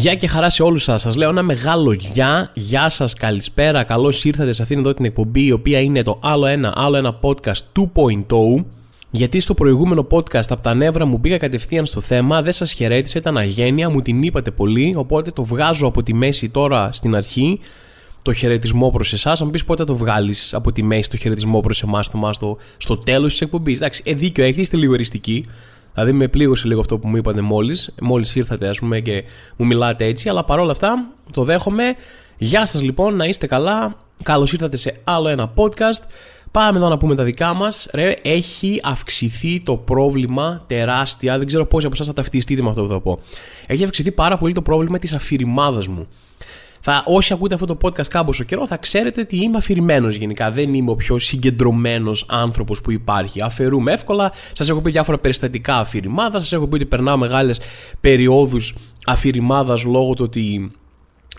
Γεια και χαρά σε όλους σας. Σας λέω ένα μεγάλο γεια. Γεια σας, καλησπέρα. Καλώς ήρθατε σε αυτήν εδώ την εκπομπή η οποία είναι το άλλο ένα, άλλο ένα podcast 2.0 γιατί στο προηγούμενο podcast από τα νεύρα μου πήγα κατευθείαν στο θέμα, δεν σας χαιρέτησε, ήταν αγένεια, μου την είπατε πολύ, οπότε το βγάζω από τη μέση τώρα στην αρχή, το χαιρετισμό προς εσάς. Αν πεις πότε το βγάλεις από τη μέση το χαιρετισμό προς εμάς, το στο, στο τέλος της εκπομπής. Εντάξει, ε, δίκιο έχεις, είστε λίγο εριστικοί. Δηλαδή με πλήγωσε λίγο αυτό που μου είπατε μόλις. Μόλις ήρθατε, ας πούμε, και μου μιλάτε έτσι. Αλλά παρόλα αυτά το δέχομαι. Γεια σας λοιπόν, να είστε καλά. Καλώς ήρθατε σε άλλο ένα podcast. Πάμε εδώ να πούμε τα δικά μας. Έχει αυξηθεί το πρόβλημα τεράστια. Δεν ξέρω πόσοι από εσάς θα ταυτιστείτε με αυτό που θα πω. Έχει αυξηθεί πάρα πολύ το πρόβλημα της αφηρημάδας μου. Θα, όσοι ακούτε αυτό το podcast κάμποσο καιρό θα ξέρετε ότι είμαι αφηρημένος γενικά. Δεν είμαι ο πιο συγκεντρωμένος άνθρωπος που υπάρχει. Αφαιρούμε εύκολα. Σας έχω πει διάφορα περιστατικά αφηρημάδα. Σας έχω πει ότι περνάω μεγάλες περιόδους αφηρημάδας λόγω του ότι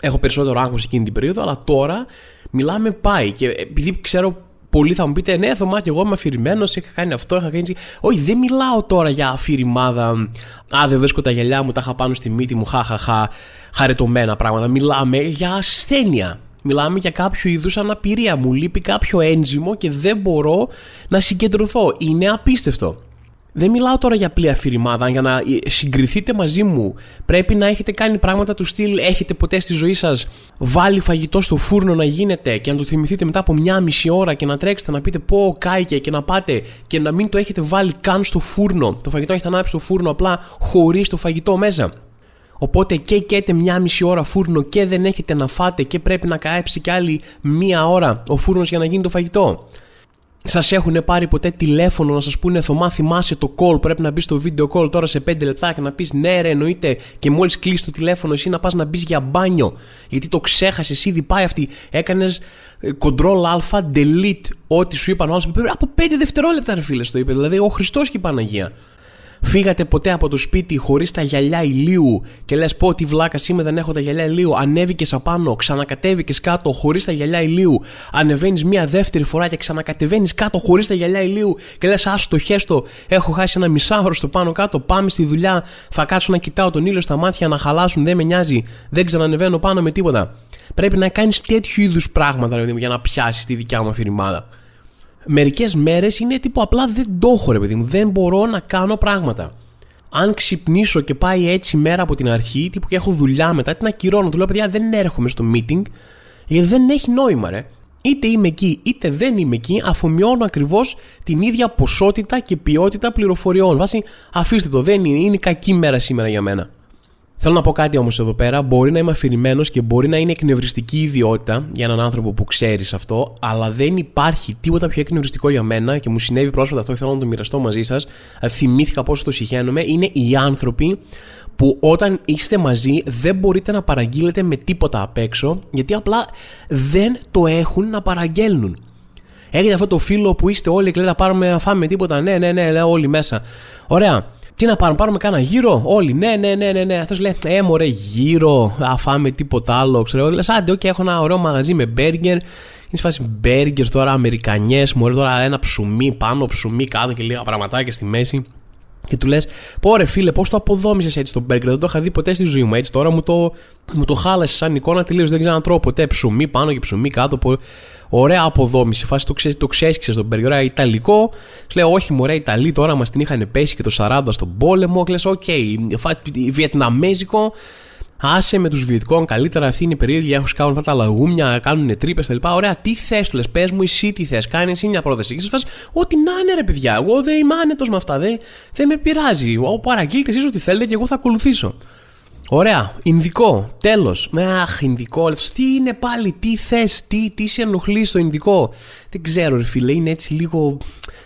έχω περισσότερο άγχος εκείνη την περίοδο. Αλλά τώρα μιλάμε πάει. Και επειδή ξέρω πολλοί θα μου πείτε, ναι, Θωμά, και εγώ είμαι αφηρημένος, είχα κάνει αυτό, είχα κάνει. Όχι, δεν μιλάω τώρα για αφηρημάδα. Α, δεν βρίσκω τα γυαλιά μου, τα είχα πάνω στη μύτη μου, χαχαχα, χαρετωμένα πράγματα. Μιλάμε για ασθένεια. Μιλάμε για κάποιο είδους αναπηρία. Μου λείπει κάποιο ένζυμο και δεν μπορώ να συγκεντρωθώ. Είναι απίστευτο. Δεν μιλάω τώρα για απλή αφηρημάδα. Για να συγκριθείτε μαζί μου, πρέπει να έχετε κάνει πράγματα του στυλ. Έχετε ποτέ στη ζωή σας βάλει φαγητό στο φούρνο να γίνεται και να το θυμηθείτε μετά από μια μισή ώρα και να τρέξετε να πείτε πω κάηκε και να πάτε και να μην το έχετε βάλει καν στο φούρνο. Το φαγητό έχετε ανάψει στο φούρνο απλά χωρίς το φαγητό μέσα. Οπότε και καίτε μια μισή ώρα φούρνο και δεν έχετε να φάτε και πρέπει να καέψει κι άλλη μία ώρα ο φούρνος για να γίνει το φαγητό. Σας έχουν πάρει ποτέ τηλέφωνο να σας πούνε Θωμά, θυμάσαι το call. Πρέπει να μπεις στο video call τώρα σε 5 λεπτά και να πεις ναι, ρε, εννοείται. Και μόλις κλείσει το τηλέφωνο, εσύ να πας να μπεις για μπάνιο. Γιατί το ξέχασες, ήδη πάει αυτή. Έκανες ε, Ctrl Α, delete ό,τι σου είπαν όλοι. Από 5 δευτερόλεπτα, ρε φίλε, το είπε. Δηλαδή, ο Χριστός και η Παναγία. Φύγατε ποτέ από το σπίτι χωρίς τα γυαλιά ηλίου και λες: Πω, τι βλάκα είμαι, δεν έχω τα γυαλιά ηλίου. Ανέβηκες απάνω, ξανακατέβηκες κάτω χωρίς τα γυαλιά ηλίου. Ανεβαίνεις μία δεύτερη φορά και ξανακατεβαίνεις κάτω χωρίς τα γυαλιά ηλίου και λες: Α το χέστο, έχω χάσει ένα μισάωρο στο πάνω κάτω. Πάμε στη δουλειά, θα κάτσω να κοιτάω τον ήλιο στα μάτια να χαλάσουν, δεν με νοιάζει, δεν ξανανεβαίνω πάνω με τίποτα. Πρέπει να κάνεις τέτοιου είδους πράγματα για να πιάσεις τη δικιά μου αφηρημάδα μερικές μέρες είναι τύπου απλά δεν το έχω, ρε παιδί μου. Δεν μπορώ να κάνω πράγματα. Αν ξυπνήσω και πάει έτσι μέρα από την αρχή, τύπου και έχω δουλειά μετά, την ακυρώνω. Του λέω, παιδιά, δεν έρχομαι στο meeting, γιατί δεν έχει νόημα, ρε. Είτε είμαι εκεί, είτε δεν είμαι εκεί, αφομοιώνω ακριβώς την ίδια ποσότητα και ποιότητα πληροφοριών. Βάσει, αφήστε το, δεν είναι, είναι κακή μέρα σήμερα για μένα. Θέλω να πω κάτι όμως εδώ πέρα. Μπορεί να είμαι αφηρημένος και μπορεί να είναι εκνευριστική ιδιότητα για έναν άνθρωπο που ξέρεις αυτό, αλλά δεν υπάρχει τίποτα πιο εκνευριστικό για μένα και μου συνέβη πρόσφατα αυτό και θέλω να το μοιραστώ μαζί σας. Θυμήθηκα πόσο το συχαίνομαι. Είναι οι άνθρωποι που όταν είστε μαζί δεν μπορείτε να παραγγείλετε με τίποτα απ' έξω γιατί απλά δεν το έχουν να παραγγέλνουν. Έχετε αυτό το φίλο που είστε όλοι και λέτε πάρουμε να φάμε τίποτα. Ναι, ναι, ναι, λέω όλοι μέσα. Ωραία. Τι να πάρουμε, πάρουμε κάνα γύρο; Όλοι, ναι, ναι, ναι, ναι. ναι. Αυτός λέει, Ε, μωρέ, γύρο. Αφάμε τίποτα άλλο. Ξέρω. Λες, άντε, okay, έχω ένα ωραίο μαγαζί με μπέργκερ. Είναι φάση μπέργκερ τώρα, Αμερικανιές. Μωρέ, τώρα ένα ψουμί πάνω, ψουμί κάτω και λίγα πραγματάκια στη μέση. Και του λες, Πω ρε φίλε, πώς το αποδόμησες έτσι το μπέργκερ. Δεν το είχα δει ποτέ στη ζωή μου έτσι. Τώρα μου το, μου το χάλασες σαν εικόνα τελείως. Δεν ξέρω να τρώω ποτέ ψωμί πάνω και ψωμί κάτω. Ωραία αποδόμηση. Φάση το, ξέ, το ξέσκησε τον μπέργκερ. Ωραία, Ιταλικό. Λέω, Όχι, μωρέ, Ιταλοί τώρα μας την είχαν πέσει και το 40 στον πόλεμο. Λε, OK, okay. Βιετναμέζικο. Άσε με τους Βιετκόνγκ καλύτερα, αυτή είναι η περίοδο. Έχουν κάνουν αυτά τα λαγούμια, κάνουν τρύπες κτλ. Ωραία, τι θες του λες, πες μου εσύ τι θες, κάνε εσύ μια πρόταση. Και φας, Ό,τι να είναι ρε παιδιά, εγώ δεν είμαι άνετος με αυτά, δεν, δεν με πειράζει. Ο παραγγείλτες εσεί ό,τι θέλετε και εγώ θα ακολουθήσω. Ωραία, Ινδικό, τέλος. Αχ, Ινδικό, τι είναι πάλι, τι θες, τι, τι σε ενοχλεί στο Ινδικό; Δεν ξέρω, ρε φίλε, είναι έτσι λίγο.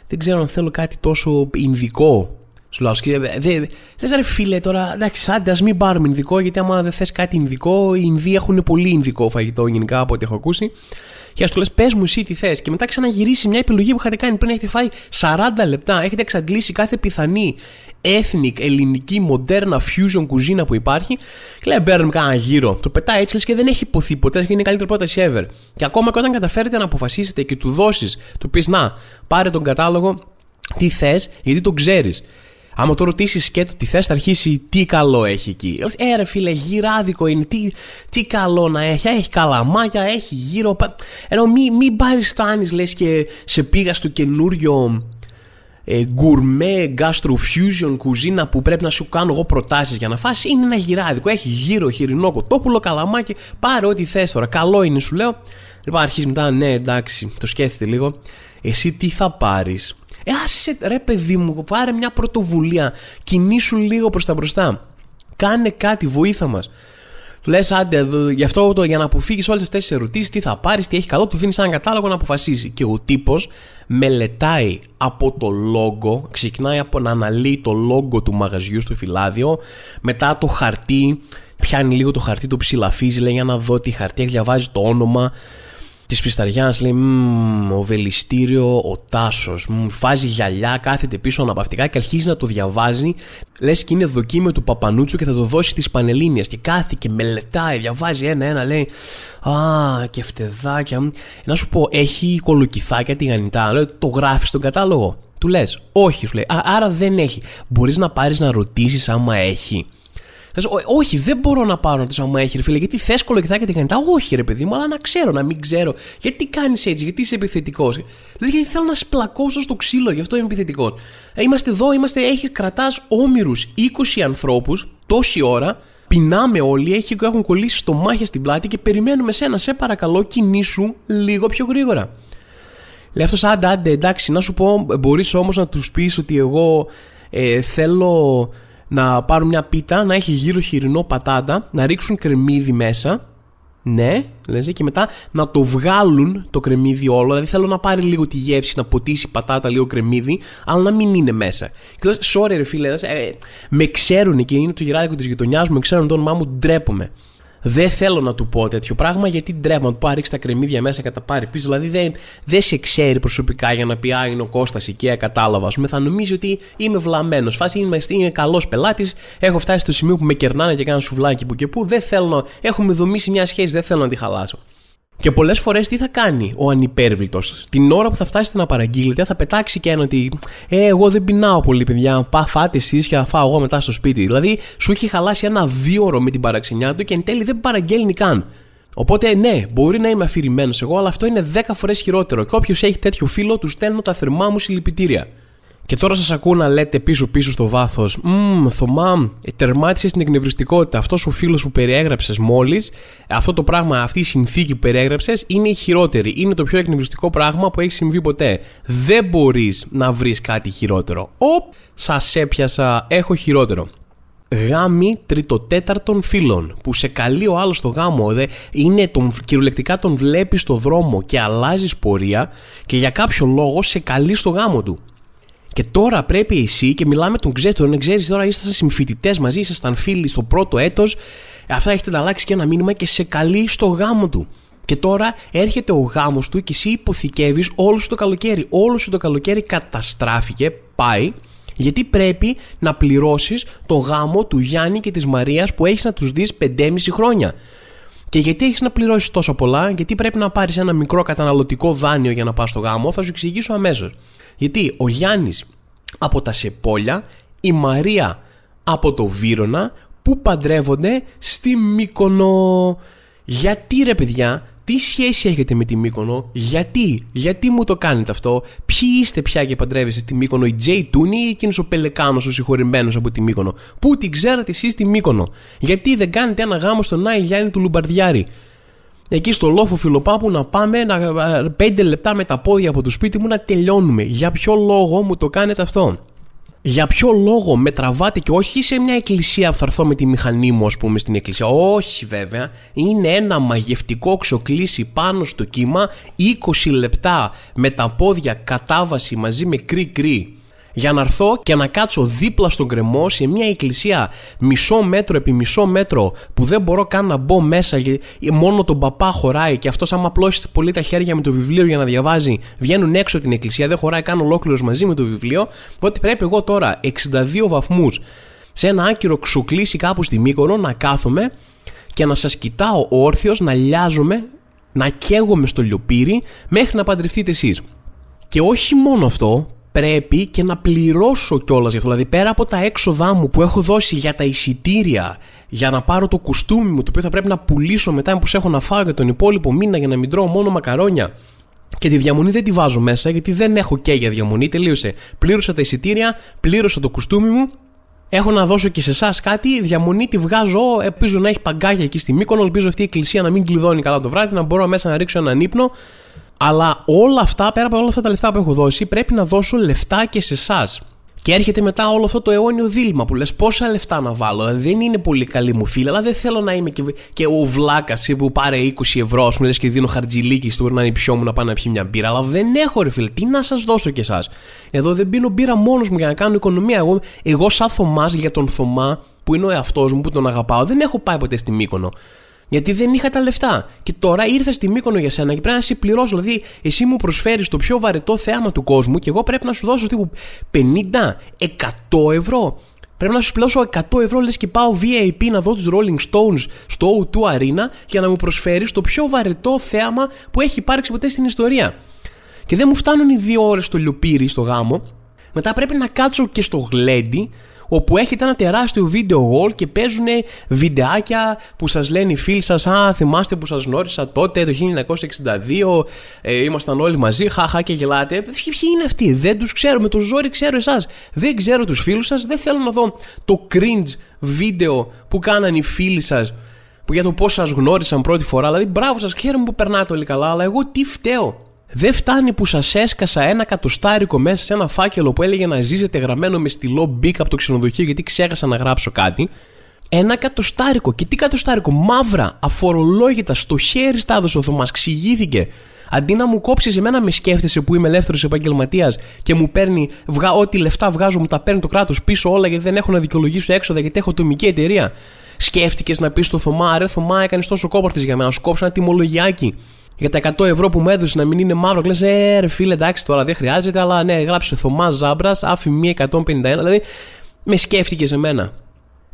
Δεν ξέρω αν θέλω κάτι τόσο Ινδικό. Σου λέω, λες ρε φίλε τώρα, εντάξει, άντε, ας μην πάρουμε Ινδικό, γιατί άμα δεν θες κάτι Ινδικό, οι Ινδοί έχουν πολύ Ινδικό φαγητό γενικά από ό,τι έχω ακούσει. Και ας του λες, πες μου εσύ τι θες. Και μετά ξαναγυρίσει μια επιλογή που είχατε κάνει πριν, έχετε φάει 40 λεπτά, έχετε εξαντλήσει κάθε πιθανή ethnic, ελληνική, μοντέρνα fusion κουζίνα που υπάρχει. Και λέει, παίρνουμε κάνα γύρο. Το πετάει έτσι λες και δεν έχει υποθεί ποτέ και είναι η καλύτερη πρόταση ever. Και ακόμα και όταν καταφέρετε να αποφασίσετε και του δώσεις, του πεις να, πάρε τον κατάλογο, τι θες, γιατί τον ξέρεις. Άμα το ρωτήσεις σκέτο τι θες, θα αρχίσει τι καλό έχει εκεί. Ε, ρε φίλε, γυράδικο είναι. Τι, τι καλό να έχει. Έχει καλαμάκια, έχει γύρω. Ενώ μην μη, μη παριστάνεις, λες και σε πήγα στο καινούριο ε, γκουρμέ fusion κουζίνα που πρέπει να σου κάνω εγώ προτάσεις για να φας είναι ένα γυράδικο. Έχει γύρω χοιρινό κοτόπουλο, καλαμάκι. Πάρε ό,τι θες τώρα. Καλό είναι, σου λέω. Λοιπόν, αρχίζει μετά, ναι, εντάξει, το σκέφτεται λίγο. Εσύ τι θα πάρεις; Ε, άσε, ρε παιδί μου, πάρε μια πρωτοβουλία. Κινήσου λίγο προς τα μπροστά. Κάνε κάτι, βοήθα μας. Του λες, άντε, εδώ, γι' αυτό το, για να αποφύγεις όλες αυτές τις ερωτήσεις, τι θα πάρεις, τι έχει καλό, του δίνεις ένα κατάλογο να αποφασίσει. Και ο τύπος μελετάει από το λόγο, ξεκινάει από να αναλύει το λόγο του μαγαζιού στο φυλάδιο, μετά το χαρτί, πιάνει λίγο το χαρτί, το ψηλαφίζει, λέει για να δω τι χαρτί έχει, διαβάζει το όνομα, της πισταριά λέει ο Βελιστήριο, ο Τάσος. Φάζει γυαλιά, κάθεται πίσω αναπαυτικά και αρχίζει να το διαβάζει. Λες και είναι δοκίμιο του Παπανούτσου και θα το δώσει τη Πανελίνια. Και κάθεται μελετάει, διαβάζει ένα-ένα, λέει Α, και φτεδάκια. Να σου πω, έχει κολοκυθάκια τηγανιτά. Λέει, το γράφεις στον κατάλογο. Του λες, Όχι, σου λέει. Α, άρα δεν έχει. Μπορείς να πάρεις να ρωτήσεις άμα έχει. Όχι, δεν μπορώ να πάρω να τη άμα έχει, ρε φίλε, γιατί θες κολοκυθά και την κάνει. Όχι, ρε παιδί μου, αλλά να ξέρω, να μην ξέρω. Γιατί κάνεις έτσι, γιατί είσαι επιθετικός. Δηλαδή, γιατί θέλω να σπλακώσω στο ξύλο, γι' αυτό είμαι επιθετικός. Ε, είμαστε εδώ, είμαστε, έχεις κρατάς όμοιρους 20 ανθρώπους τόση ώρα. Πεινάμε όλοι, έχει, έχουν κολλήσει στο μάχη στην πλάτη και περιμένουμε σένα. Σε παρακαλώ, κινήσου λίγο πιο γρήγορα. Λέει αυτός, άντε, άντε, εντάξει, να σου πω, μπορείς όμως να τους πεις ότι εγώ ε, θέλω να πάρουν μια πίτα, να έχει γύρω χοιρινό πατάτα, να ρίξουν κρεμμύδι μέσα. Ναι, λες, και μετά να το βγάλουν το κρεμμύδι όλο. Δηλαδή θέλω να πάρει λίγο τη γεύση, να ποτίσει πατάτα, λίγο κρεμμύδι, αλλά να μην είναι μέσα. Και λες, sorry ρε φίλε, ε, με ξέρουν και είναι το γυράδικο της γειτονιάς μου, με ξέρουν το όνομά μου, ντρέπομαι. Δεν θέλω να του πω τέτοιο πράγμα γιατί ντρέπω να του πάρει τα κρεμμύδια μέσα και τα πάρει πίσω. Δηλαδή δεν, δεν σε ξέρει προσωπικά για να πει Α, είναι ο Κώστας εκεί, κατάλαβα. πούμε, θα νομίζει ότι είμαι βλαμμένος. Φάση είμαι, είμαι καλός πελάτης. Έχω φτάσει στο σημείο που με κερνάνε και κάνω σουβλάκι που και που. Δεν θέλω να. Έχουμε δομήσει μια σχέση, δεν θέλω να τη χαλάσω. Και πολλές φορές τι θα κάνει ο ανυπέρβλητος; Την ώρα που θα φτάσει να παραγγείλετε, θα πετάξει και ένα ότι Ε, εγώ δεν πεινάω πολύ, παιδιά. Πά, φάτε εσείς και θα φάω εγώ μετά στο σπίτι. Δηλαδή, σου έχει χαλάσει ένα δύο ώρο με την παραξενιά του και εν τέλει δεν παραγγέλνει καν. Οπότε, ναι, μπορεί να είμαι αφηρημένος εγώ, αλλά αυτό είναι 10 φορές χειρότερο. Και όποιος έχει τέτοιο φίλο, του στέλνω τα θερμά μου συλληπιτήρια. Και τώρα σας ακούω να λέτε πίσω-πίσω στο βάθος, Μμμ, Θωμά, ε, τερμάτισες την εκνευριστικότητα. Αυτός ο φίλος που περιέγραψες μόλις, αυτό το πράγμα, αυτή η συνθήκη που περιέγραψες, είναι η χειρότερη. Είναι το πιο εκνευριστικό πράγμα που έχει συμβεί ποτέ. Δεν μπορείς να βρεις κάτι χειρότερο. Οπ, σας έπιασα, έχω χειρότερο. Γάμι τριτοτέταρτων φίλων που σε καλεί ο άλλος στο γάμο. Δε, είναι τον, κυριολεκτικά τον βλέπεις στο δρόμο και αλλάζεις πορεία και για κάποιο λόγο σε καλεί στο γάμο του. Και τώρα πρέπει εσύ και μιλάμε τον ξέρει, τον ξέρεις τώρα ήσασταν συμφοιτητές μαζί, ήσασταν φίλοι στο πρώτο έτος. Αυτά έχετε ανταλλάξει και ένα μήνυμα και σε καλεί στο γάμο του. Και τώρα έρχεται ο γάμος του και εσύ υποθηκεύεις όλο σου το καλοκαίρι. Όλο σου το καλοκαίρι καταστράφηκε, πάει, γιατί πρέπει να πληρώσεις το γάμο του Γιάννη και της Μαρίας που έχεις να τους δεις 5,5 χρόνια. Και γιατί έχεις να πληρώσεις τόσο πολλά, γιατί πρέπει να πάρεις ένα μικρό καταναλωτικό δάνειο για να πας στο γάμο, θα σου εξηγήσω αμέσως. Γιατί ο Γιάννης από τα Σεπόλια, η Μαρία από το Βύρονα που παντρεύονται στη Μύκονο. Γιατί ρε παιδιά, τι σχέση έχετε με τη Μύκονο, γιατί, γιατί μου το κάνετε αυτό, ποιοι είστε πια και παντρεύεστε στη Μύκονο, η Τζέι Τούνι ή εκείνος ο Πελεκάνος ο συγχωρημένος από τη Μύκονο; Πού την ξέρατε εσείς στη Μύκονο, γιατί δεν κάνετε ένα γάμο στον Άι Γιάννη του Λουμπαρδιάρη; Εκεί στο λόφο φιλοπάπου να πάμε να, πέντε λεπτά με τα πόδια από το σπίτι μου να τελειώνουμε. Για ποιο λόγο μου το κάνετε αυτό; Για ποιο λόγο με τραβάτε και όχι σε μια εκκλησία που θα έρθω με τη μηχανή μου, ας πούμε, στην εκκλησία; Όχι, βέβαια. Είναι ένα μαγευτικό ξοκλήσι πάνω στο κύμα, 20 λεπτά με τα πόδια κατάβαση μαζί με κρύ-κρύ για να έρθω και να κάτσω δίπλα στον κρεμό σε μια εκκλησία μισό μέτρο επί μισό μέτρο που δεν μπορώ καν να μπω μέσα γιατί μόνο τον παπά χωράει και αυτός άμα απλώσει πολύ τα χέρια με το βιβλίο για να διαβάζει βγαίνουν έξω την εκκλησία δεν χωράει καν ολόκληρος μαζί με το βιβλίο οπότε πρέπει εγώ τώρα 62 βαθμούς σε ένα άκυρο ξουκλήσι κάπου στη Μύκονο να κάθομαι και να σας κοιτάω όρθιος, να λιάζομαι, να καίγομαι στο λιοπύρι μέχρι να παντρευτείτε εσείς. Και όχι μόνο αυτό, πρέπει και να πληρώσω κιόλας γι' αυτό. Δηλαδή, πέρα από τα έξοδά μου που έχω δώσει για τα εισιτήρια, για να πάρω το κουστούμι μου, το οποίο θα πρέπει να πουλήσω μετά που έχω να φάω για τον υπόλοιπο μήνα για να μην τρώω μόνο μακαρόνια. Και τη διαμονή δεν τη βάζω μέσα γιατί δεν έχω και για διαμονή. Τελείωσε. Πλήρωσα τα εισιτήρια, πλήρωσα το κουστούμι μου. Έχω να δώσω και σε εσάς κάτι. Διαμονή τη βγάζω. Ελπίζω να έχει παγκάκια εκεί στη Μύκονο. Ελπίζω αυτή η εκκλησία να μην κλειδώνει καλά το βράδυ. Να μπορώ μέσα να ρίξω έναν ύπνο. Αλλά όλα αυτά, πέρα από όλα αυτά τα λεφτά που έχω δώσει, πρέπει να δώσω λεφτά και σε εσάς. Και έρχεται μετά όλο αυτό το αιώνιο δίλημα που λες πόσα λεφτά να βάλω. Δηλαδή δεν είναι πολύ καλή μου φίλη, αλλά δεν θέλω να είμαι και, και ο βλάκας που πάρε 20 ευρώ, ας πούμε, και δίνω χαρτζιλίκι στο να πιο μου να πάει να πιει μια μπύρα. Αλλά δεν έχω ρε φίλε, τι να σας δώσω κι εσάς. Εδώ δεν πίνω μπύρα μόνος μου για να κάνω οικονομία. Εγώ, εγώ σαν Θωμάς για τον Θωμά που είναι ο εαυτός μου που τον αγαπάω, δεν έχω πάει ποτέ στη Μύκονο. Γιατί δεν είχα τα λεφτά. Και τώρα ήρθα στη Μύκονο για σένα και πρέπει να σε πληρώσω. Δηλαδή, εσύ μου προσφέρεις το πιο βαρετό θέαμα του κόσμου και εγώ πρέπει να σου δώσω τύπου 50, 100 ευρώ. Πρέπει να σου πληρώσω 100 ευρώ λες και πάω VIP να δω τους Rolling Stones στο O2 Arena για να μου προσφέρεις το πιο βαρετό θέαμα που έχει υπάρξει ποτέ στην ιστορία. Και δεν μου φτάνουν οι δύο ώρες στο λιοπύρι, στο γάμο. Μετά πρέπει να κάτσω και στο γλέντι όπου έχετε ένα τεράστιο video wall και παίζουν βιντεάκια που σας λένε οι φίλοι σας «Α, θυμάστε που σας γνώρισα τότε το 1962, ε, ήμασταν όλοι μαζί, χαχά και γελάτε». Ποιοι είναι αυτοί, δεν τους ξέρω, με το ζόρι ξέρω εσάς, δεν ξέρω τους φίλους σας, δεν θέλω να δω το cringe βίντεο που κάνανε οι φίλοι σας που για το πώς σας γνώρισαν πρώτη φορά. Δηλαδή, μπράβο σας, χαίρομαι που περνάτε όλοι καλά, αλλά εγώ τι φταίω. Δεν φτάνει που σας έσκασα ένα κατοστάρικο μέσα σε ένα φάκελο που έλεγε να ζήσετε γραμμένο με στυλό μπικ από το ξενοδοχείο γιατί ξέχασα να γράψω κάτι. Ένα κατοστάρικο. Και τι κατοστάρικο, μαύρα, αφορολόγητα, στο χέρι στα έδωσε ο Θωμάς, ξηγήθηκε. Αντί να μου κόψεις εμένα, με σκέφτεσαι που είμαι ελεύθερος επαγγελματίας και μου παίρνει, βγα, ό,τι λεφτά βγάζω, μου τα παίρνει το κράτος πίσω όλα γιατί δεν έχω να δικαιολογήσω έξοδα γιατί έχω ατομική εταιρεία. Σκέφτηκες να πεις στο Θωμά, ρε Θωμά, έκανες τόσο κόπαρτη για μένα, σου κόψω ένα τιμολογιάκι για τα 100 ευρώ που μου έδωσε να μην είναι μαύρο. Λες, ε, ρε φίλε, εντάξει τώρα δεν χρειάζεται, αλλά ναι, γράψε Θωμάς Ζάμπρας, άφη 151. Δηλαδή, με σκέφτηκες σε μένα.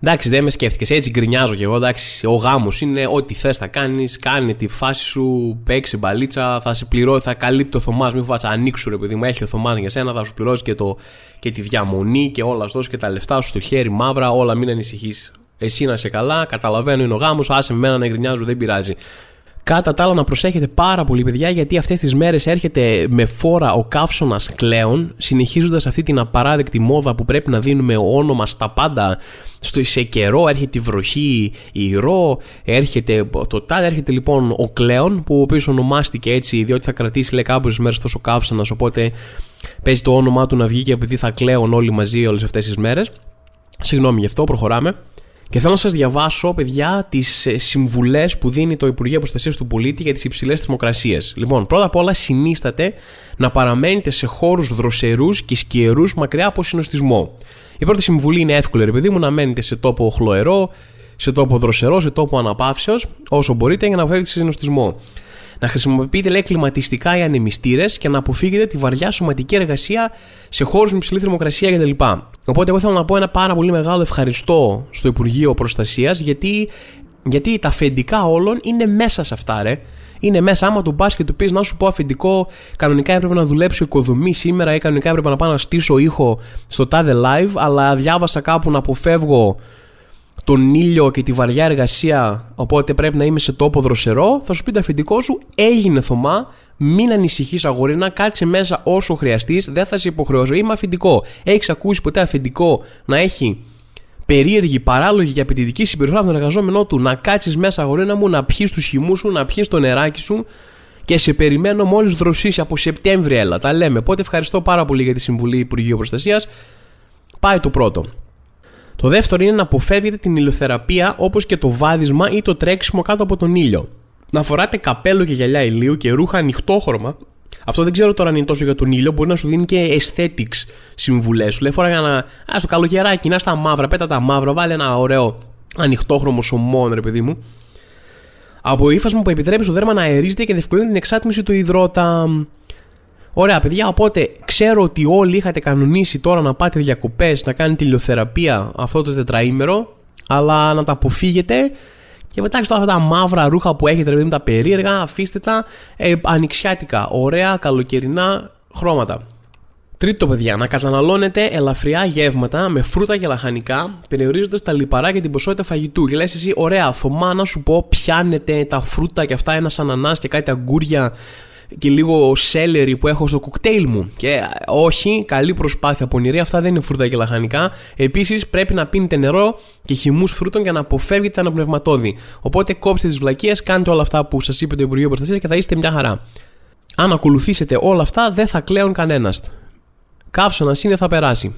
Εντάξει, δεν με σκέφτηκες. Έτσι γκρινιάζω κι εγώ. Εντάξει, ο γάμος είναι ό,τι θες θα κάνεις. Κάνει τη φάση σου, παίξει μπαλίτσα, θα σε πληρώσει, θα καλύπτει ο Θωμάς. Μην φοβάσαι, ανοίξου ρε παιδί μου. Έχει ο Θωμάς για σένα, θα σου πληρώσει και, το, και τη διαμονή και όλα αυτό και τα λεφτά σου στο χέρι μαύρα. Όλα μην ανησυχείς. Εσύ να είσαι καλά, καταλαβαίνω είναι ο γάμος. Άσε με μένα να γκρινιάζω, δεν πειράζει. Κατά τα άλλα, να προσέχετε πάρα πολύ, παιδιά, γιατί αυτές τις μέρες έρχεται με φόρα ο καύσωνας κλέον, συνεχίζοντας αυτή την απαράδεκτη μόδα που πρέπει να δίνουμε όνομα στα πάντα. Στο, σε καιρό έρχεται η βροχή, η ρο, έρχεται το τάδε, έρχεται λοιπόν ο κλέον, που ο οποίος ονομάστηκε έτσι, διότι θα κρατήσει λέει κάποιες μέρες τόσο καύσωνας, οπότε παίζει το όνομά του να βγει και επειδή θα κλαίουν όλοι μαζί όλες αυτές τις μέρες. Συγγνώμη γι' αυτό, προχωράμε. Και θέλω να σας διαβάσω, παιδιά, τις ε, συμβουλές που δίνει το Υπουργείο Προστασίας του Πολίτη για τις υψηλές θερμοκρασίες. Λοιπόν, πρώτα απ' όλα, συνίσταται να παραμένετε σε χώρους δροσερούς και σκιερού μακριά από συνοστισμό. Η πρώτη συμβουλή είναι εύκολη, ρε παιδί μου, να μένετε σε τόπο χλωερό, σε τόπο δροσερό, σε τόπο αναπαύσεως, όσο μπορείτε για να βγάλετε συνοστισμό να χρησιμοποιείτε λέει κλιματιστικά ή ανεμιστήρες και να αποφύγετε τη βαριά σωματική εργασία σε χώρους με υψηλή θερμοκρασία κτλ. Οπότε, εγώ θέλω να πω ένα πάρα πολύ μεγάλο ευχαριστώ στο Υπουργείο Προστασίας γιατί, γιατί τα αφεντικά όλων είναι μέσα σε αυτά, ρε. Είναι μέσα. Άμα του πα και του πεις να σου πω αφεντικό, κανονικά έπρεπε να δουλέψω οικοδομή σήμερα ή κανονικά έπρεπε να πάω να στήσω ήχο στο τάδε live, αλλά διάβασα κάπου να αποφεύγω τον ήλιο και τη βαριά εργασία, οπότε πρέπει να είμαι σε τόπο δροσερό, θα σου πει το αφεντικό σου, έγινε Θωμά, μην ανησυχείς αγορίνα, κάτσε μέσα όσο χρειαστείς, δεν θα σε υποχρεώσω. Είμαι αφεντικό. Έχεις ακούσει ποτέ αφεντικό να έχει περίεργη, παράλογη και απαιτητική συμπεριφορά από τον εργαζόμενό του, να κάτσεις μέσα αγορίνα μου, να πιεις τους χυμούς σου, να πιεις το νεράκι σου και σε περιμένω μόλις δροσίσεις από Σεπτέμβρη, έλα. Τα λέμε. Οπότε ευχαριστώ πάρα πολύ για τη Συμβουλή Υπουργείου Προστασίας. Πάει το πρώτο. Το δεύτερο είναι να αποφεύγετε την ηλιοθεραπεία όπως και το βάδισμα ή το τρέξιμο κάτω από τον ήλιο. Να φοράτε καπέλο και γυαλιά ηλίου και ρούχα ανοιχτόχρωμα. Αυτό δεν ξέρω τώρα αν είναι τόσο για τον ήλιο, μπορεί να σου δίνει και aesthetics συμβουλές. Σου λέει φορά για να. Α, στο καλοκαιράκι, να στα μαύρα, πέτα τα μαύρα, βάλε ένα ωραίο ανοιχτόχρωμο σωμόν, ρε παιδί μου. Από ύφασμα που επιτρέπει στο δέρμα να αερίζεται και διευκολύνει την εξάτμιση του υδρότα. Ωραία, παιδιά, οπότε ξέρω ότι όλοι είχατε κανονίσει τώρα να πάτε διακοπές, να κάνετε ηλιοθεραπεία αυτό το τετραήμερο, αλλά να τα αποφύγετε και μετά αυτά τα μαύρα ρούχα που έχετε, δηλαδή τα περίεργα, αφήστε τα ε, ανοιξιάτικα, ωραία, καλοκαιρινά χρώματα. Τρίτο, παιδιά, να καταναλώνετε ελαφριά γεύματα με φρούτα και λαχανικά, περιορίζοντας τα λιπαρά και την ποσότητα φαγητού. Και λες εσύ, ωραία, Θωμά, να σου πω, πιάνετε τα φρούτα και αυτά, ένα ανανά και κάτι αγκούρια και λίγο σέλερι που έχω στο κοκτέιλ μου. Και όχι, καλή προσπάθεια πονηρή, αυτά δεν είναι φρούτα και λαχανικά. Επίσης, πρέπει να πίνετε νερό και χυμούς φρούτων για να αποφεύγετε τα αναπνευματόδη. Οπότε κόψτε τις βλακίες, κάντε όλα αυτά που σας είπε το Υπουργείο Προστασίας και θα είστε μια χαρά. Αν ακολουθήσετε όλα αυτά, δεν θα κλαίουν κανένας. Καύσωνας είναι θα περάσει.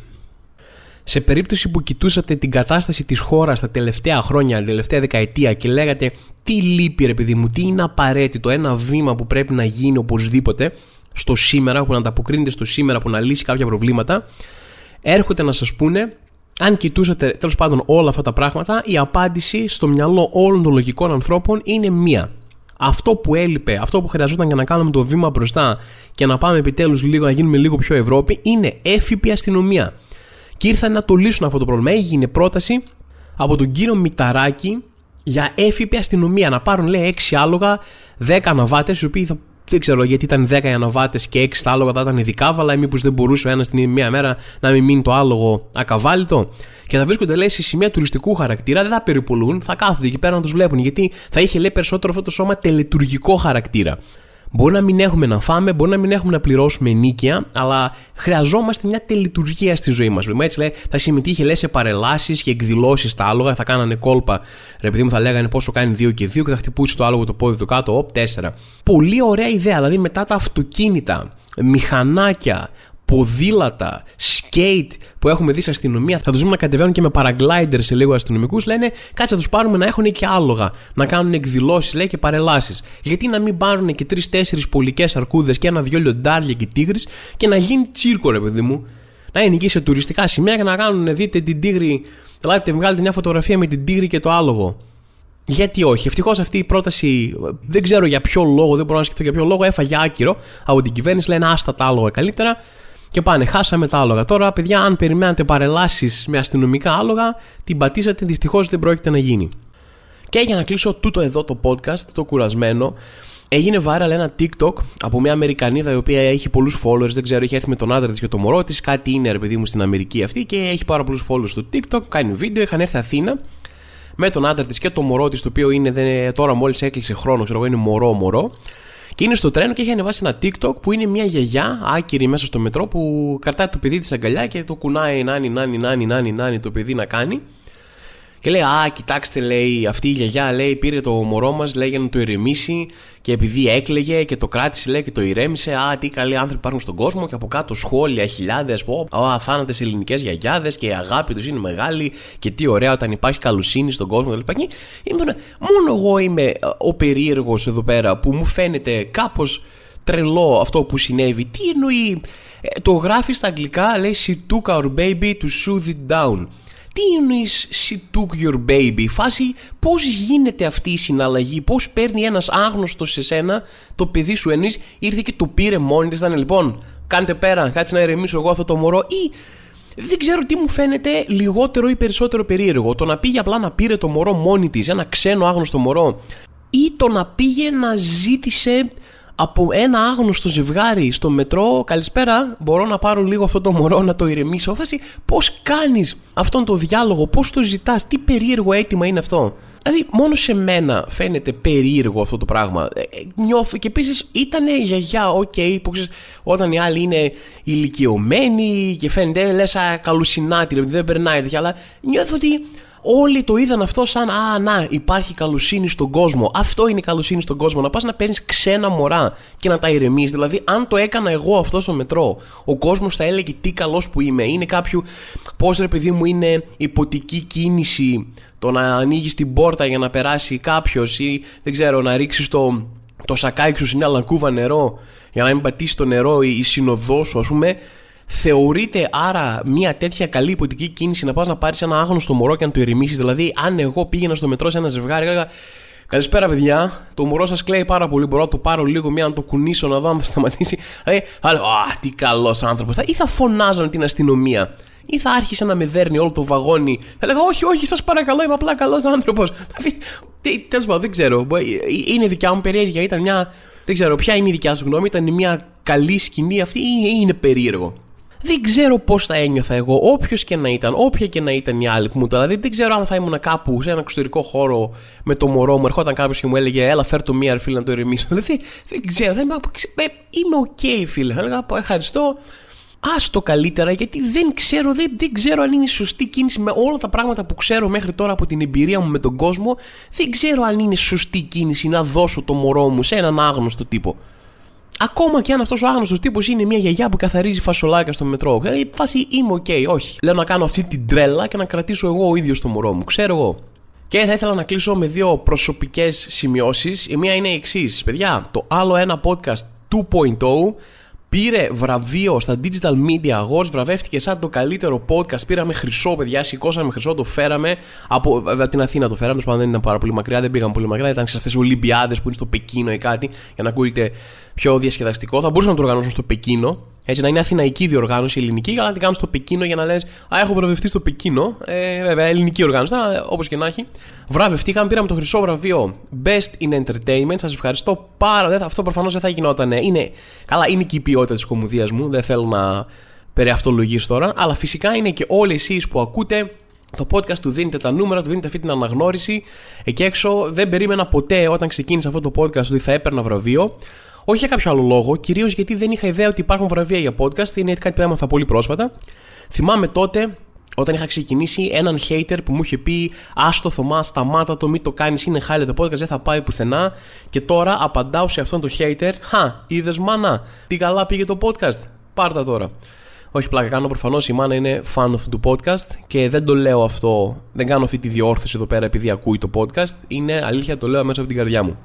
Σε περίπτωση που κοιτούσατε την κατάσταση της χώρας τα τελευταία χρόνια, την τελευταία δεκαετία και λέγατε τι λείπει ρε παιδί μου, τι είναι απαραίτητο, ένα βήμα που πρέπει να γίνει οπωσδήποτε στο σήμερα, που να ανταποκρίνεται στο σήμερα, που να λύσει κάποια προβλήματα, έρχονται να σας πούνε αν κοιτούσατε τέλος πάντων όλα αυτά τα πράγματα, η απάντηση στο μυαλό όλων των λογικών ανθρώπων είναι μία. Αυτό που έλειπε, αυτό που χρειαζόταν για να κάνουμε το βήμα μπροστά και να πάμε επιτέλους λίγο να γίνουμε λίγο πιο Ευρώπη, είναι έφυπη αστυνομία. Και ήρθαν να το λύσουν αυτό το πρόβλημα. Έγινε πρόταση από τον κύριο Μηταράκη για έφυπη αστυνομία. Να πάρουν, λέει, 6 άλογα, 10 αναβάτες, οι οποίοι θα δεν ξέρω γιατί ήταν 10 οι αναβάτες και 6 τα άλογα θα ήταν ειδικά ή μήπως δεν μπορούσε ο ένας την μία μέρα να μην μείνει το άλογο ακαβάλιτο. Και θα βρίσκονται λέει σε σημεία τουριστικού χαρακτήρα, δεν θα περιπολούν, θα κάθονται εκεί πέρα να τους βλέπουν. Γιατί θα είχε λέει περισσότερο αυτό το σώμα τελετουργικό χαρακτήρα. Μπορεί να μην έχουμε να φάμε, μπορεί να μην έχουμε να πληρώσουμε ενίκεια, αλλά χρειαζόμαστε μια τελειτουργία στη ζωή μας. Έτσι λέει, θα συμμετείχε λέει, σε παρελάσεις και εκδηλώσεις στα άλογα, θα κάνανε κόλπα. Ρε παιδί μου, θα λέγανε πόσο κάνει 2 και 2 και θα χτυπούσε το άλογο το πόδι του κάτω, οπ, 4. Πολύ ωραία ιδέα, δηλαδή μετά τα αυτοκίνητα, μηχανάκια, ποδήλατα, skate που έχουμε δει σε αστυνομία, θα τους δούμε να κατεβαίνουν και με paraglider σε λίγο αστυνομικούς. Λένε κάτσε να τους πάρουμε να έχουν και άλογα, να κάνουν εκδηλώσεις λέει και παρελάσεις. Γιατί να μην πάρουν και τρει-τέσσερι πολικές αρκούδες και ένα-δυο λιοντάρια και τίγρη και να γίνει τσίρκο, ρε παιδί μου. Να είναι εκεί σε τουριστικά σημεία και να κάνουν, δείτε την τίγρη, δηλαδή βγάλετε μια φωτογραφία με την τίγρη και το άλογο. Γιατί όχι. Ευτυχώς αυτή η πρόταση δεν ξέρω για ποιο λόγο, δεν μπορώ να σκεφτώ για ποιο λόγο, έφαγε άκυρο από την κυβέρνηση. Λένε άστα τα άλογα καλύτερα και πάνε, χάσαμε τα άλογα. Τώρα, παιδιά, αν περιμένατε παρελάσεις με αστυνομικά άλογα, την πατήσατε, δυστυχώς δεν πρόκειται να γίνει. Και για να κλείσω τούτο εδώ το podcast, το κουρασμένο, έγινε viral ένα TikTok από μια Αμερικανίδα η οποία έχει πολλούς followers. Δεν ξέρω, έχει έρθει με τον άντρα της και το μωρό της. Κάτι είναι, ρε παιδί μου, στην Αμερική αυτή και έχει πάρα πολλούς followers στο TikTok. Κάνει βίντεο, είχαν έρθει Αθήνα με τον άντρα της και το μωρό της, το οποίο είναι δεν, τώρα μόλις έκλεισε χρόνο, ξέρω εγώ, είναι μωρό-μωρό. Και είναι στο τρένο και έχει ανεβάσει ένα TikTok που είναι μια γιαγιά άκυρη μέσα στο μετρό που κρατάει το παιδί της αγκαλιά και το κουνάει νάνι, νάνι, νάνι, νάνι, νάνι το παιδί να κάνει. Και λέει, Α, κοιτάξτε, λέει, αυτή η γιαγιά λέει, πήρε το μωρό μας, λέει, για να το ηρεμήσει. Και επειδή έκλαιγε και το κράτησε, λέει, και το ηρέμησε. Α, τι καλοί άνθρωποι υπάρχουν στον κόσμο. Και από κάτω σχόλια, χιλιάδες, πω, Α, θάνατες ελληνικές γιαγιάδες και η αγάπη τους είναι μεγάλη. Και τι ωραία όταν υπάρχει καλοσύνη στον κόσμο κλπ. Και μόνο εγώ είμαι ο περίεργος εδώ πέρα που μου φαίνεται κάπως τρελό αυτό που συνέβη. Τι εννοεί. Ε, το γράφει στα αγγλικά, λέει She took our baby to soothe it down. Τι εννοείς she took your baby, φάση πώς γίνεται αυτή η συναλλαγή, πώς παίρνει ένας άγνωστος σε σένα το παιδί σου εννοείς ήρθε και το πήρε μόνη της, ήταν λοιπόν, κάντε πέρα, κάτσε να ηρεμήσω εγώ αυτό το μωρό ή δεν ξέρω τι μου φαίνεται λιγότερο ή περισσότερο περίεργο. Το να πήγε απλά να πήρε το μωρό μόνη της, ένα ξένο άγνωστο μωρό, ή το να πήγε να ζήτησε από ένα άγνωστο ζευγάρι στο μετρό. Καλησπέρα, μπορώ να πάρω λίγο αυτό το μωρό να το ηρεμήσω. Φάση, πώς κάνεις αυτόν τον διάλογο, πώς το ζητάς, τι περίεργο αίτημα είναι αυτό; Δηλαδή, μόνο σε μένα φαίνεται περίεργο αυτό το πράγμα. Ε, ε νιώθω και επίσης ήταν γιαγιά, OK, okay, που ξέρεις, όταν οι άλλοι είναι ηλικιωμένοι και φαίνεται, λες, καλοσυνάτη, δεν περνάει τέτοια, αλλά νιώθω ότι Όλοι το είδαν αυτό σαν Α, να, υπάρχει καλοσύνη στον κόσμο. Αυτό είναι η καλοσύνη στον κόσμο. Να πας να παίρνεις ξένα μωρά και να τα ηρεμείς. Δηλαδή, αν το έκανα εγώ αυτό στο μετρό, ο κόσμος θα έλεγε τι καλός που είμαι. Είναι κάποιο. Πώς ρε παιδί μου είναι υποτική κίνηση το να ανοίγεις την πόρτα για να περάσει κάποιος ή δεν ξέρω, να ρίξεις το, το σακάκι σου σε μια λακκούβα νερό για να μην πατήσει το νερό η συνοδός σου, ας πούμε. Θεωρείται άρα μια τέτοια καλή υποτική κίνηση να πας να πάρεις ένα άγνωστο μωρό και να το ηρεμήσει. Δηλαδή, αν εγώ πήγαινα στο μετρό σε ένα ζευγάρι, έλεγα Καλησπέρα, παιδιά. Το μωρό σας κλαίει πάρα πολύ. Μπορώ να το πάρω λίγο μία να το κουνήσω να δω αν θα σταματήσει. Δηλαδή, Α, τι καλός άνθρωπος. Ή θα φωνάζαν την αστυνομία. Ή θα άρχισε να με δέρνει όλο το βαγόνι. Θα λέγα Όχι, όχι, σας παρακαλώ, είμαι απλά καλός άνθρωπος. Δηλαδή, τέλος πάντων, δεν ξέρω. Είναι δικιά μου περιέργεια. Ήταν μια. Δεν ξέρω, ποια είναι η δικιά σου γνώμη. Ήταν μια καλή σκηνή αυτή ή είναι περίεργο. δεν ξέρω πώς θα ένιωθα εγώ, όποιος και να ήταν, όποια και να ήταν η άλλη που μου το δηλαδή, δεν ξέρω αν θα ήμουν κάπου σε ένα εξωτερικό χώρο με το μωρό μου. Ερχόταν κάποιος και μου έλεγε, Έλα, φέρ το μία, φίλε, να το ηρεμήσω. Δηλαδή, δεν ξέρω, δεν, είμαι OK, okay, φίλε. Θα έλεγα, ευχαριστώ, άστο καλύτερα γιατί δεν ξέρω, δεν, δεν ξέρω αν είναι σωστή κίνηση με όλα τα πράγματα που ξέρω μέχρι τώρα από την εμπειρία μου με τον κόσμο. Δεν ξέρω αν είναι σωστή κίνηση να δώσω το μωρό μου σε έναν άγνωστο τύπο. Ακόμα και αν αυτός ο άγνωστος τύπος είναι μια γιαγιά που καθαρίζει φασολάκια στο μετρό. Δηλαδή, φάση είμαι OK, okay, όχι. Λέω να κάνω αυτή την τρέλα και να κρατήσω εγώ ο ίδιος το μωρό μου. Ξέρω εγώ. Και θα ήθελα να κλείσω με δύο προσωπικές σημειώσεις. Η μία είναι η εξής. Παιδιά, το άλλο ένα podcast 2.0 Πήρε βραβείο στα Digital Media Awards, βραβεύτηκε σαν το καλύτερο podcast. Πήραμε χρυσό, παιδιά, σηκώσαμε χρυσό, το φέραμε. Από βέβαια, την Αθήνα το φέραμε, δεν ήταν πάρα πολύ μακριά, δεν πήγαμε πολύ μακριά. Ήταν σε αυτές τι Ολυμπιάδες που είναι στο Πεκίνο ή κάτι, για να ακούγεται πιο διασκεδαστικό. Θα μπορούσαν να το οργανώσουν στο Πεκίνο, έτσι να είναι αθηναϊκή διοργάνωση, ελληνική, αλλά να την κάνουν στο Πεκίνο για να λες: Α, έχω βραβευτεί στο Πεκίνο. Ε, βέβαια, ελληνική οργάνωση, όπως και να έχει. Βραβευτήκαμε, πήραμε το χρυσό βραβείο Best in Entertainment. Σας ευχαριστώ πάρα πολύ. Αυτό προφανώς δεν θα γινόταν. Είναι, καλά, είναι και η ποιότητα της κομμουδία μου. Δεν θέλω να περιαυτολογήσω τώρα. Αλλά φυσικά είναι και όλοι εσείς που ακούτε το podcast του δίνετε τα νούμερα, του δίνετε αυτή την αναγνώριση. Εκεί έξω δεν περίμενα ποτέ όταν ξεκίνησα αυτό το podcast ότι θα έπαιρνα βραβείο. Όχι για κάποιο άλλο λόγο, κυρίως γιατί δεν είχα ιδέα ότι υπάρχουν βραβεία για podcast. Είναι κάτι που έμαθα πολύ πρόσφατα. Θυμάμαι τότε, όταν είχα ξεκινήσει, έναν hater που μου είχε πει Άστο Θωμάς, σταμάτα το, μην το κάνεις, είναι χάλια το podcast, δεν θα πάει πουθενά. Και τώρα απαντάω σε αυτόν τον hater, Χα, είδες μάνα, τι καλά πήγε το podcast. Πάρτα τώρα. Όχι πλάκα κάνω, προφανώς η μάνα είναι fan αυτού του podcast και δεν το λέω αυτό, δεν κάνω αυτή τη διόρθωση εδώ πέρα επειδή ακούει το podcast. Είναι αλήθεια, το λέω μέσα από την καρδιά μου.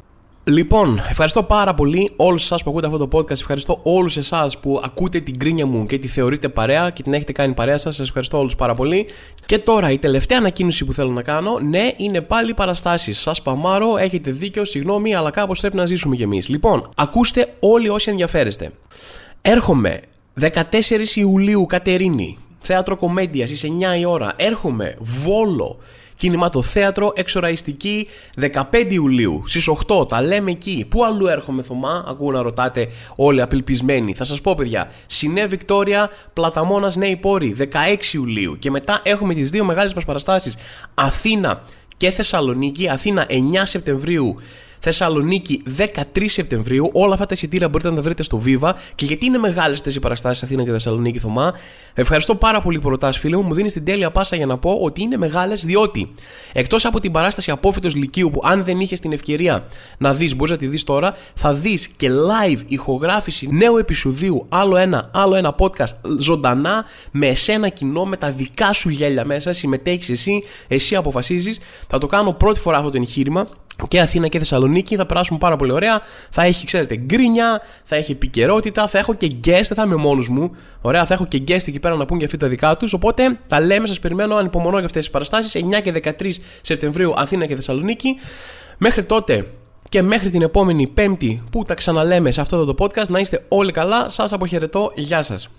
Λοιπόν, ευχαριστώ πάρα πολύ όλους εσάς που ακούτε αυτό το podcast. Ευχαριστώ όλους εσάς που ακούτε την κρίνια μου και τη θεωρείτε παρέα και την έχετε κάνει παρέα σας. Σας ευχαριστώ όλους πάρα πολύ. Και τώρα η τελευταία ανακοίνωση που θέλω να κάνω, ναι, είναι πάλι παραστάσεις. Σας παμάρω, έχετε δίκιο, συγγνώμη, αλλά κάπως πρέπει να ζήσουμε κι εμείς. Λοιπόν, ακούστε όλοι όσοι ενδιαφέρεστε. Έρχομαι 14 Ιουλίου Κατερίνη, θέατρο κομμέντιας στι 9 η ώρα. Έρχομαι Βόλο κινηματοθέατρο εξοραϊστική 15 Ιουλίου στις 8. Τα λέμε εκεί. Πού αλλού έρχομαι, Θωμά, ακούω να ρωτάτε όλοι απελπισμένοι. Θα σας πω, παιδιά. Συνέ Βικτόρια, Πλαταμόνας Νέη Πόρη 16 Ιουλίου. Και μετά έχουμε τις δύο μεγάλες μας παραστάσεις Αθήνα και Θεσσαλονίκη. Αθήνα 9 Σεπτεμβρίου Θεσσαλονίκη 13 Σεπτεμβρίου. Όλα αυτά τα εισιτήρια μπορείτε να τα βρείτε στο Viva. Και γιατί είναι μεγάλες αυτές οι παραστάσεις Αθήνα και Θεσσαλονίκη, Θωμά; Ευχαριστώ πάρα πολύ που ρωτάς, φίλε μου. Μου δίνεις την τέλεια πάσα για να πω ότι είναι μεγάλες διότι εκτός από την παράσταση Απόφυτος Λυκείου που αν δεν είχες την ευκαιρία να δεις, μπορείς να τη δεις τώρα, θα δεις και live ηχογράφηση νέου επεισοδίου, άλλο ένα, άλλο ένα podcast ζωντανά με εσένα κοινό, με τα δικά σου γέλια μέσα. Συμμετέχεις εσύ, εσύ αποφασίζεις. Θα το κάνω πρώτη φορά αυτό το εγχείρημα και Αθήνα και Θεσσαλονίκη. Θα περάσουμε πάρα πολύ ωραία. Θα έχει, ξέρετε, γκρίνια, θα έχει επικαιρότητα, θα έχω και guest, δεν θα είμαι μόνος μου. Ωραία, θα έχω και guest εκεί πέρα να πούν και αυτοί τα δικά τους. Οπότε τα λέμε, σας περιμένω, ανυπομονώ για αυτές τις παραστάσεις. 9 και 13 Σεπτεμβρίου Αθήνα και Θεσσαλονίκη. Μέχρι τότε και μέχρι την επόμενη Πέμπτη που τα ξαναλέμε σε αυτό το podcast, να είστε όλοι καλά. Σας αποχαιρετώ. Γεια σας.